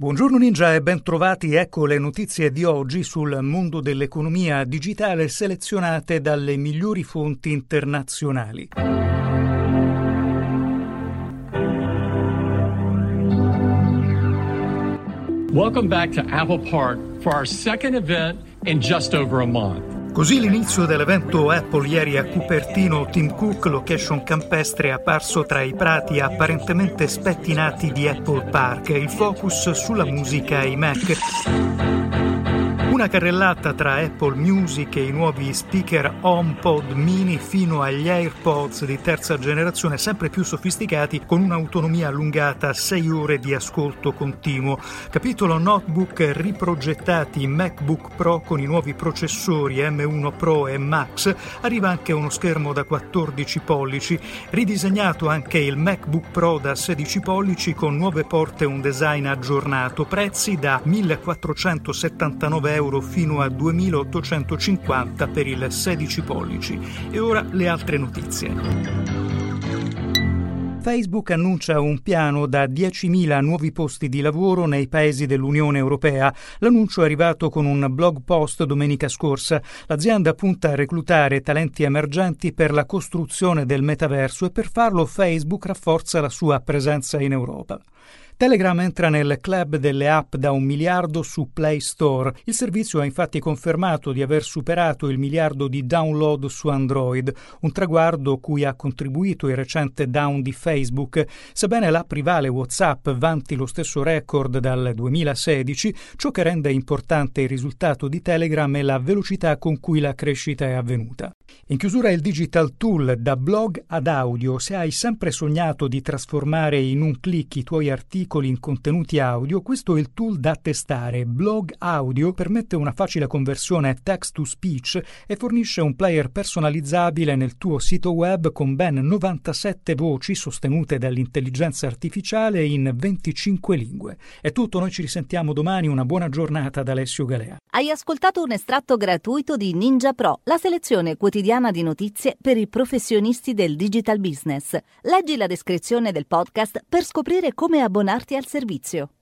Buongiorno Ninja e ben trovati, ecco le notizie di oggi sul mondo dell'economia digitale selezionate dalle migliori fonti internazionali. Welcome back to Apple Park for our second event in just over a month. Così l'inizio dell'evento Apple ieri a Cupertino, Tim Cook, location campestre apparso tra i prati apparentemente spettinati di Apple Park, il focus sulla musica e i Mac. Una carrellata tra Apple Music e i nuovi speaker HomePod mini fino agli AirPods di terza generazione sempre più sofisticati con un'autonomia allungata a 6 ore di ascolto continuo. Capitolo notebook riprogettati MacBook Pro con i nuovi processori M1 Pro e Max. Arriva anche uno schermo da 14 pollici. Ridisegnato anche il MacBook Pro da 16 pollici con nuove porte e un design aggiornato. Prezzi da 1479 euro euro fino a 2.850 per il 16 pollici. E ora le altre notizie. Facebook annuncia un piano da 10.000 nuovi posti di lavoro nei paesi dell'Unione Europea. L'annuncio è arrivato con un blog post domenica scorsa. L'azienda punta a reclutare talenti emergenti per la costruzione del metaverso e per farlo Facebook rafforza la sua presenza in Europa. Telegram entra nel club delle app da un miliardo su Play Store. Il servizio ha infatti confermato di aver superato il miliardo di download su Android, un traguardo cui ha contribuito il recente down di Facebook. Sebbene l'app rivale WhatsApp vanti lo stesso record dal 2016, ciò che rende importante il risultato di Telegram è la velocità con cui la crescita è avvenuta. In chiusura il digital tool da blog ad audio. Se hai sempre sognato di trasformare in un clic i tuoi articoli in contenuti audio, questo è il tool da testare. Blog Audio permette una facile conversione text to speech e fornisce un player personalizzabile nel tuo sito web con ben 97 voci sostenute dall'intelligenza artificiale in 25 lingue. È tutto, noi ci risentiamo domani, una buona giornata da Alessio Galea. Hai ascoltato un estratto gratuito di Ninja Pro, la selezione quotidiana di notizie per i professionisti del digital business. Leggi la descrizione del podcast per scoprire come abbonarti al servizio.